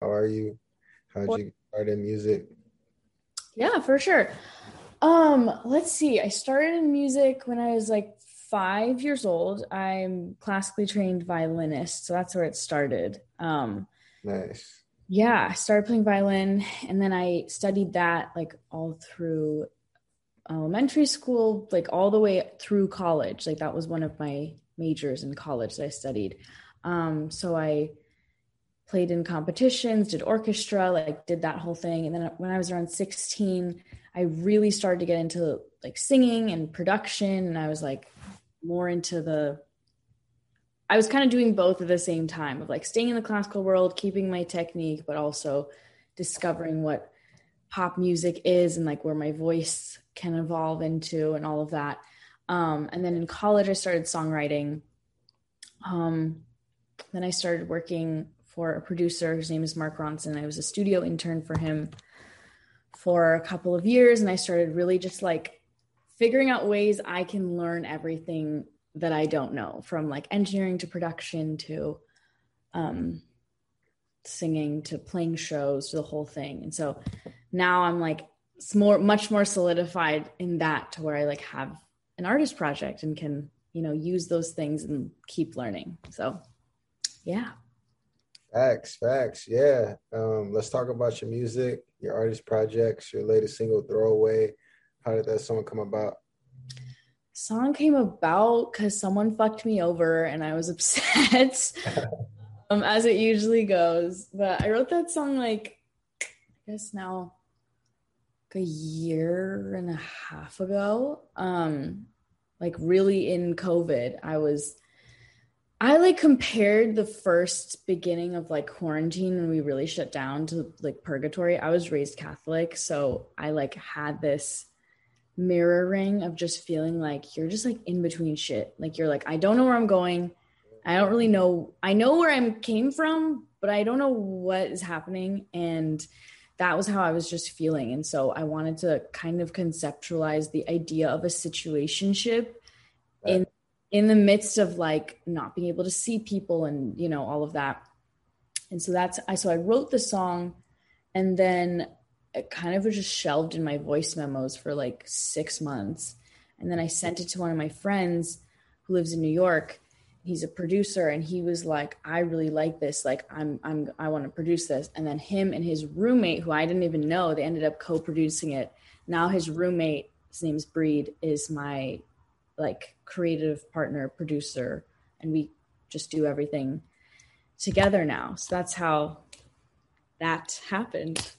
How are you? How'd you start in music? Yeah, for sure. Um, let's see. I started in music when I was like five years old. I'm classically trained violinist, so that's where it started. Um, nice. Yeah, I started playing violin, and then I studied that like all through elementary school, like all the way through college. Like that was one of my majors in college that I studied. Um, so I played in competitions, did orchestra, like did that whole thing. And then when I was around 16, I really started to get into like singing and production. And I was like more into the, I was kind of doing both at the same time of like staying in the classical world, keeping my technique, but also discovering what pop music is and like where my voice can evolve into and all of that. Um, and then in college, I started songwriting. Um, then I started working for a producer His name is Mark Ronson. I was a studio intern for him for a couple of years, and I started really just like figuring out ways I can learn everything that I don't know from like engineering to production to um, singing to playing shows to the whole thing. And so now I'm like more, much more solidified in that to where I like have an artist project and can, you know, use those things and keep learning. So yeah. Facts, facts. Yeah. Um, let's talk about your music, your artist projects, your latest single, Throwaway. How did that song come about? Song came about because someone fucked me over and I was upset, um, as it usually goes. But I wrote that song like, I guess now, like a year and a half ago. Um, like really in COVID, I was I like compared the first beginning of like quarantine when we really shut down to like purgatory. I was raised Catholic, so I like had this mirroring of just feeling like you're just like in between shit. Like you're like I don't know where I'm going. I don't really know. I know where I came from, but I don't know what is happening and that was how I was just feeling. And so I wanted to kind of conceptualize the idea of a situationship right. in in the midst of like not being able to see people and you know all of that. And so that's i so i wrote the song and then it kind of was just shelved in my voice memos for like six months. And then i sent it to one of my friends who lives in new york. He's a producer and he was like i really like this. Like i'm i'm i want to produce this. And then him and his roommate who i didn't even know they ended up co-producing it. Now his roommate his name's breed is my like creative partner producer and we just do everything together now. So that's how that happened.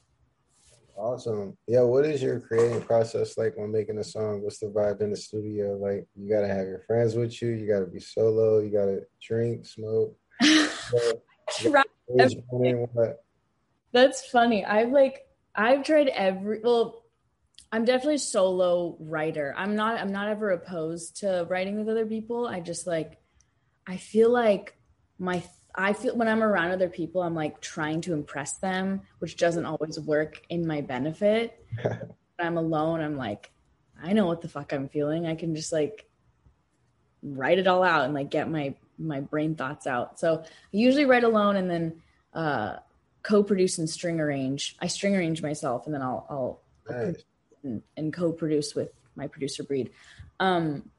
Awesome. Yeah what is your creating process like when making a song? What's the vibe in the studio? Like you gotta have your friends with you you gotta be solo you gotta drink smoke. That's funny. I've like i've tried every well I'm definitely a solo writer. I'm not I'm not ever opposed to writing with other people. I just like I feel like my I feel when I'm around other people, I'm like trying to impress them, which doesn't always work in my benefit. when I'm alone, I'm like, I know what the fuck I'm feeling. I can just like write it all out and like get my my brain thoughts out. So I usually write alone and then uh co-produce and string arrange. I string arrange myself and then I'll I'll nice and, and co-produce with my producer Breed. Um,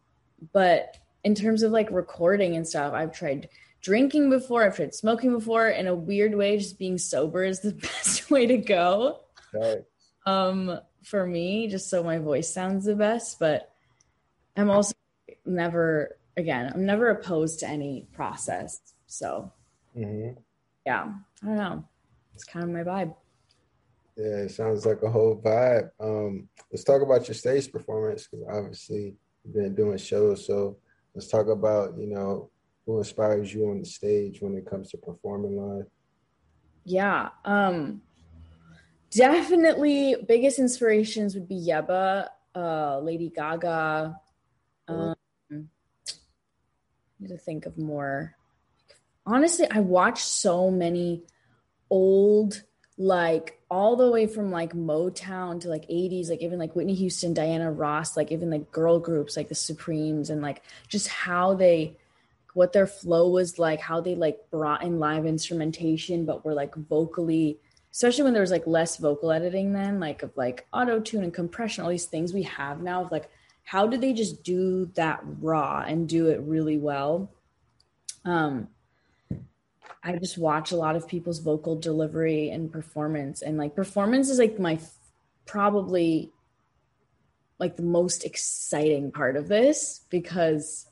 but in terms of like recording and stuff, I've tried drinking before, I've tried smoking before. In a weird way, just being sober is the best way to go. Right. Um, for me, just so my voice sounds the best. But I'm also never again, I'm never opposed to any process. So mm-hmm. yeah, I don't know. It's kind of my vibe. Yeah, it sounds like a whole vibe. Um, let's talk about your stage performance because obviously you've been doing shows. So let's talk about you know who inspires you on the stage when it comes to performing live. Yeah, um, definitely biggest inspirations would be Yebba, uh, Lady Gaga. Um, I need to think of more. Honestly, I watched so many old like all the way from like Motown to like 80s, like even like Whitney Houston, Diana Ross, like even like girl groups like the Supremes and like just how they what their flow was like, how they like brought in live instrumentation, but were like vocally, especially when there was like less vocal editing then, like of like auto tune and compression, all these things we have now of like, how did they just do that raw and do it really well? Um, I just watch a lot of people's vocal delivery and performance, and like performance is like my probably like the most exciting part of this because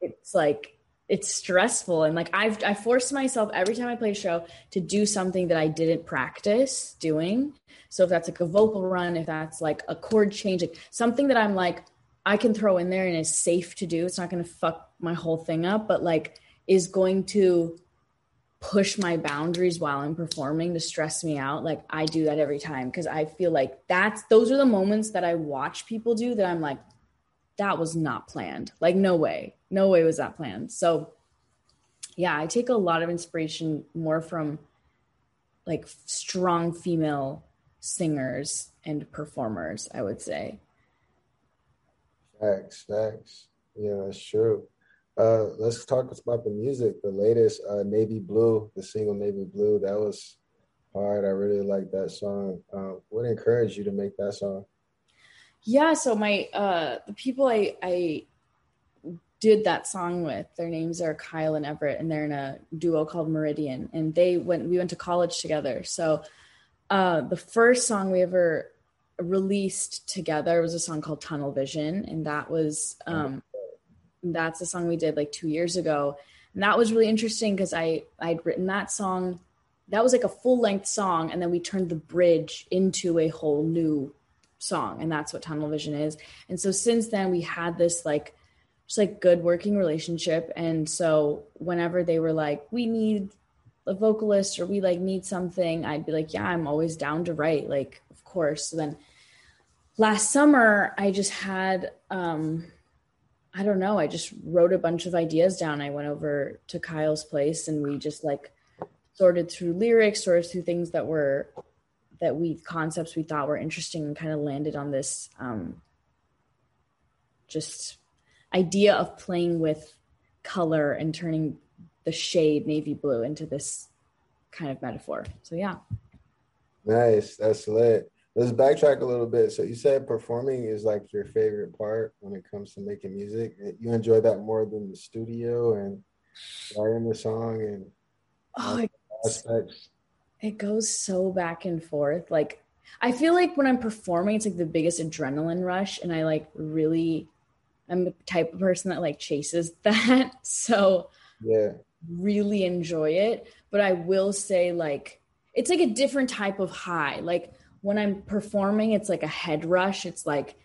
it's like it's stressful and like I've I forced myself every time I play a show to do something that I didn't practice doing. So if that's like a vocal run, if that's like a chord change, like something that I'm like I can throw in there and is safe to do. It's not going to fuck my whole thing up, but like is going to push my boundaries while I'm performing to stress me out. Like I do that every time because I feel like that's those are the moments that I watch people do that I'm like, that was not planned. Like, no way. No way was that planned. So yeah, I take a lot of inspiration more from like strong female singers and performers, I would say. Facts, facts. Yeah, that's true. Uh, let's talk about the music. The latest uh, Navy Blue, the single Navy Blue, that was hard. I really like that song. Uh, what encouraged you to make that song? Yeah, so my uh, the people I I did that song with, their names are Kyle and Everett, and they're in a duo called Meridian, and they went we went to college together. So uh, the first song we ever released together was a song called Tunnel Vision, and that was um, that's a song we did like two years ago. And that was really interesting because i i'd written that song. That was like a full length song and then we turned the bridge into a whole new song and that's what tunnel vision is. And so since then we had this like just like good working relationship. And so whenever they were like we need a vocalist or we like need something i'd be like yeah i'm always down to write like of course. So then last summer i just had um I don't know. I just wrote a bunch of ideas down. I went over to Kyle's place and we just like sorted through lyrics, sorted through things that were that we concepts we thought were interesting and kind of landed on this um, just idea of playing with color and turning the shade navy blue into this kind of metaphor. So yeah. Nice. That's lit let's backtrack a little bit. So you said performing is like your favorite part when it comes to making music. You enjoy that more than the studio and writing the song and oh, it, aspects. It goes so back and forth. Like I feel like when I'm performing, it's like the biggest adrenaline rush, and I like really. I'm the type of person that like chases that. So yeah, really enjoy it. But I will say like it's like a different type of high. Like when I'm performing, it's like a head rush. It's like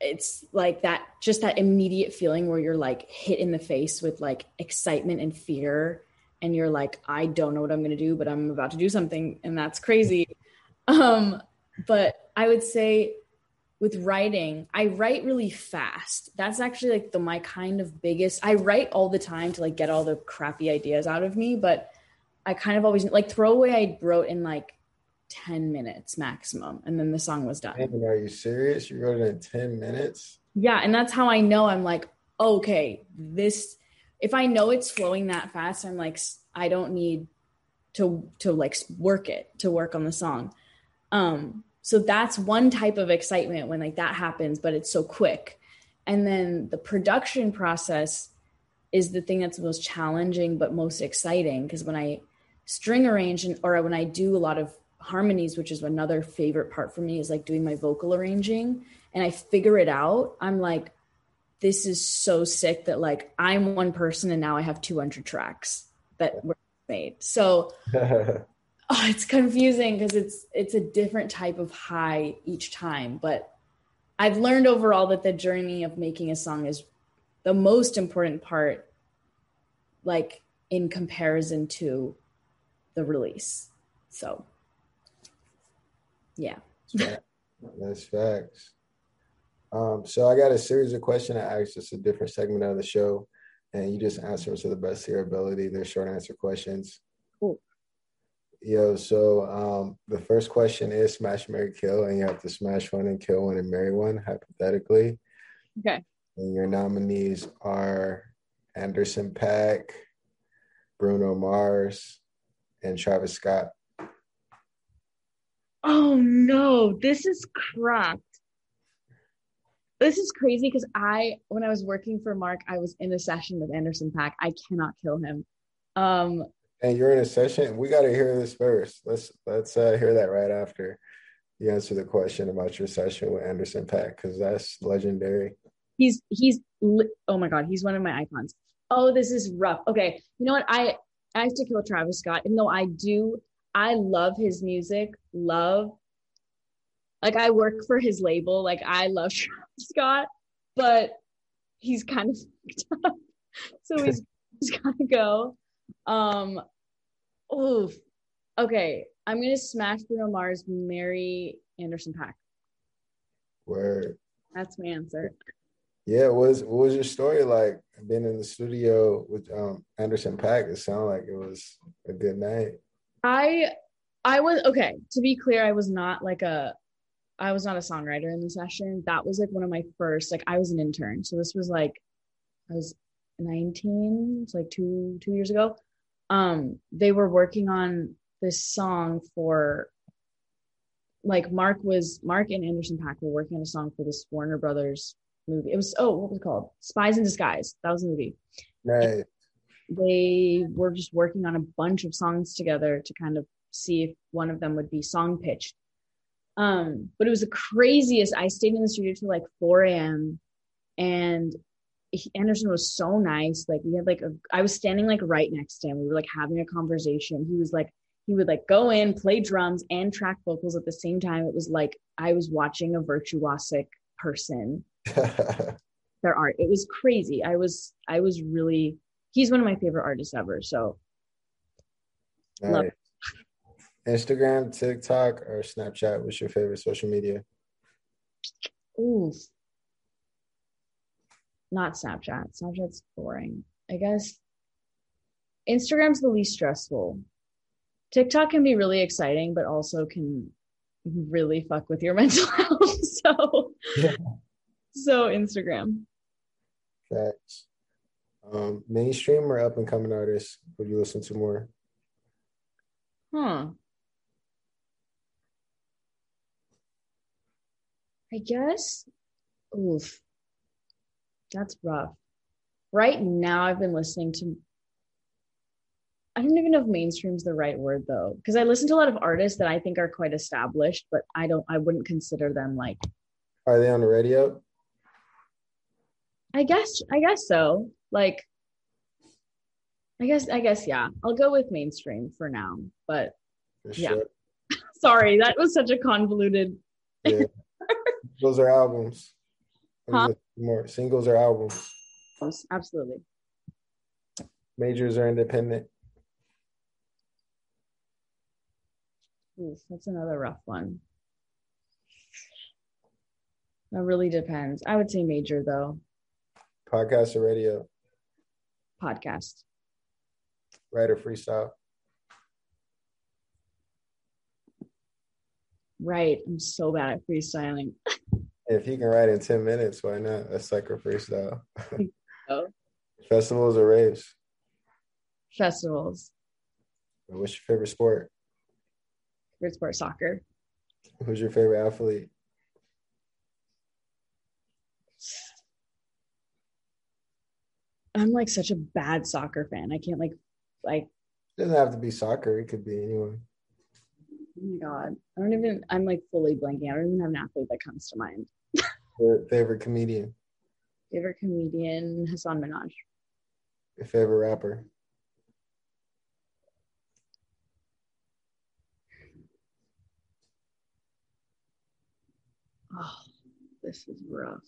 it's like that just that immediate feeling where you're like hit in the face with like excitement and fear and you're like I don't know what I'm going to do but I'm about to do something and that's crazy. Um but I would say with writing, I write really fast. That's actually like the my kind of biggest I write all the time to like get all the crappy ideas out of me, but I kind of always like throwaway I wrote in like 10 minutes maximum and then the song was done. Man, are you serious? You wrote it in 10 minutes? Yeah and that's how i know i'm like okay this if i know it's flowing that fast i'm like i don't need to to like work it to work on the song. Um so that's one type of excitement when like that happens but it's so quick. And then the production process is the thing that's most challenging but most exciting because when i string arrange and, or when i do a lot of harmonies, which is another favorite part for me, is like doing my vocal arranging and I figure it out. I'm like, this is so sick that like I'm one person and now I have 200 tracks that were made. So oh, it's confusing because it's it's a different type of high each time. But I've learned overall that the journey of making a song is the most important part, like in comparison to the release. So yeah. That's facts. Um, so I got a series of questions I asked just a different segment of the show, and you just answer them to the best of your ability. They're short answer questions. Cool. Yo, so um, the first question is smash, marry, kill, and you have to smash one and kill one and marry one, hypothetically. Okay. And your nominees are Anderson .Paak, Bruno Mars, and Travis Scott. Oh no, this is crap. This is crazy because I, when I was working for Mark, I was in a session with Anderson .Paak. I cannot kill him. Um, and you're in a session. We got to hear this first. Let's let's uh, hear that right after you answer the question about your session with Anderson .Paak because that's legendary. He's he's oh my god, he's one of my icons. Oh, this is rough. Okay, you know what? I I have to kill Travis Scott, even though I do. I love his music. Love. Like I work for his label. Like I love Travis Scott, but he's kind of fucked up. So he's he's gotta go. Um, oof. Okay, I'm gonna smash Bruno Mars, marry Anderson .Paak. Where? That's my answer. Yeah, what was what was your story like being in the studio with um, Anderson .Paak? It sounded like it was a good night. I I was okay. To be clear, I was not like a I was not a songwriter in the session. That was like one of my first like I was an intern. So this was like I was 19, it's like two two years ago. Um, they were working on this song for like Mark was Mark and Anderson .Paak were working on a song for this Warner Brothers movie. It was oh, what was it called? Spies in Disguise. That was the movie. Right. They were just working on a bunch of songs together to kind of see if one of them would be song pitched. Um, but it was the craziest. I stayed in the studio till like 4 a.m. and he, Anderson was so nice. Like we had like a, I was standing like right next to him. We were like having a conversation. He was like, he would like go in, play drums and track vocals at the same time. It was like I was watching a virtuosic person. Their art. It was crazy. I was I was really he's one of my favorite artists ever. So love Instagram, TikTok, or Snapchat? What's your favorite social media? Ooh, not Snapchat. Snapchat's boring. I guess Instagram's the least stressful. TikTok can be really exciting, but also can really fuck with your mental health. so, yeah. so Instagram. Facts. Um, mainstream or up and coming artists would you listen to more? Hmm. I guess. Oof. That's rough. Right now, I've been listening to. I don't even know if mainstream's the right word though, because I listen to a lot of artists that I think are quite established, but I don't. I wouldn't consider them like. Are they on the radio? I guess. I guess so. Like. I guess. I guess. Yeah. I'll go with mainstream for now, but. For yeah. Sure. Sorry, that was such a convoluted. Yeah. Those are albums. Huh? More singles or albums. Absolutely. Majors are independent. Oof, that's another rough one. That really depends. I would say major though. Podcast or radio? Podcast. Writer freestyle? Right. I'm so bad at freestyling. If you can write in 10 minutes, why not? That's like a freestyle. oh. Festivals or raves? Festivals. What's your favorite sport? Favorite sport, soccer. Who's your favorite athlete? I'm like such a bad soccer fan. I can't like like it doesn't have to be soccer, it could be anyone. Oh my god. I don't even I'm like fully blanking. I don't even have an athlete that comes to mind. favorite comedian? Favorite comedian Hasan Minhaj. Your favorite rapper? Oh, this is rough.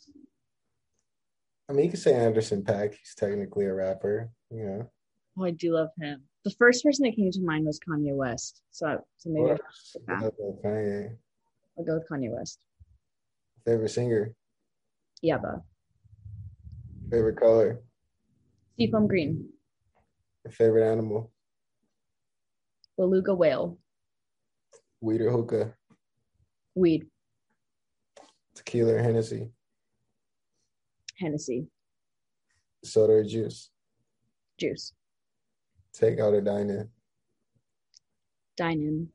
I mean, you could say Anderson .Paak. He's technically a rapper, you know. Oh, I do love him. The first person that came to mind was Kanye West. So, so maybe I'll, Kanye. I'll go with Kanye West. Favorite singer? Yebba. Favorite color? Seafoam green. Favorite animal? Beluga whale. Weed or hookah? Weed. Tequila or Hennessy? Hennessy. Soda or juice? Juice. Take out or dine in? Dine in.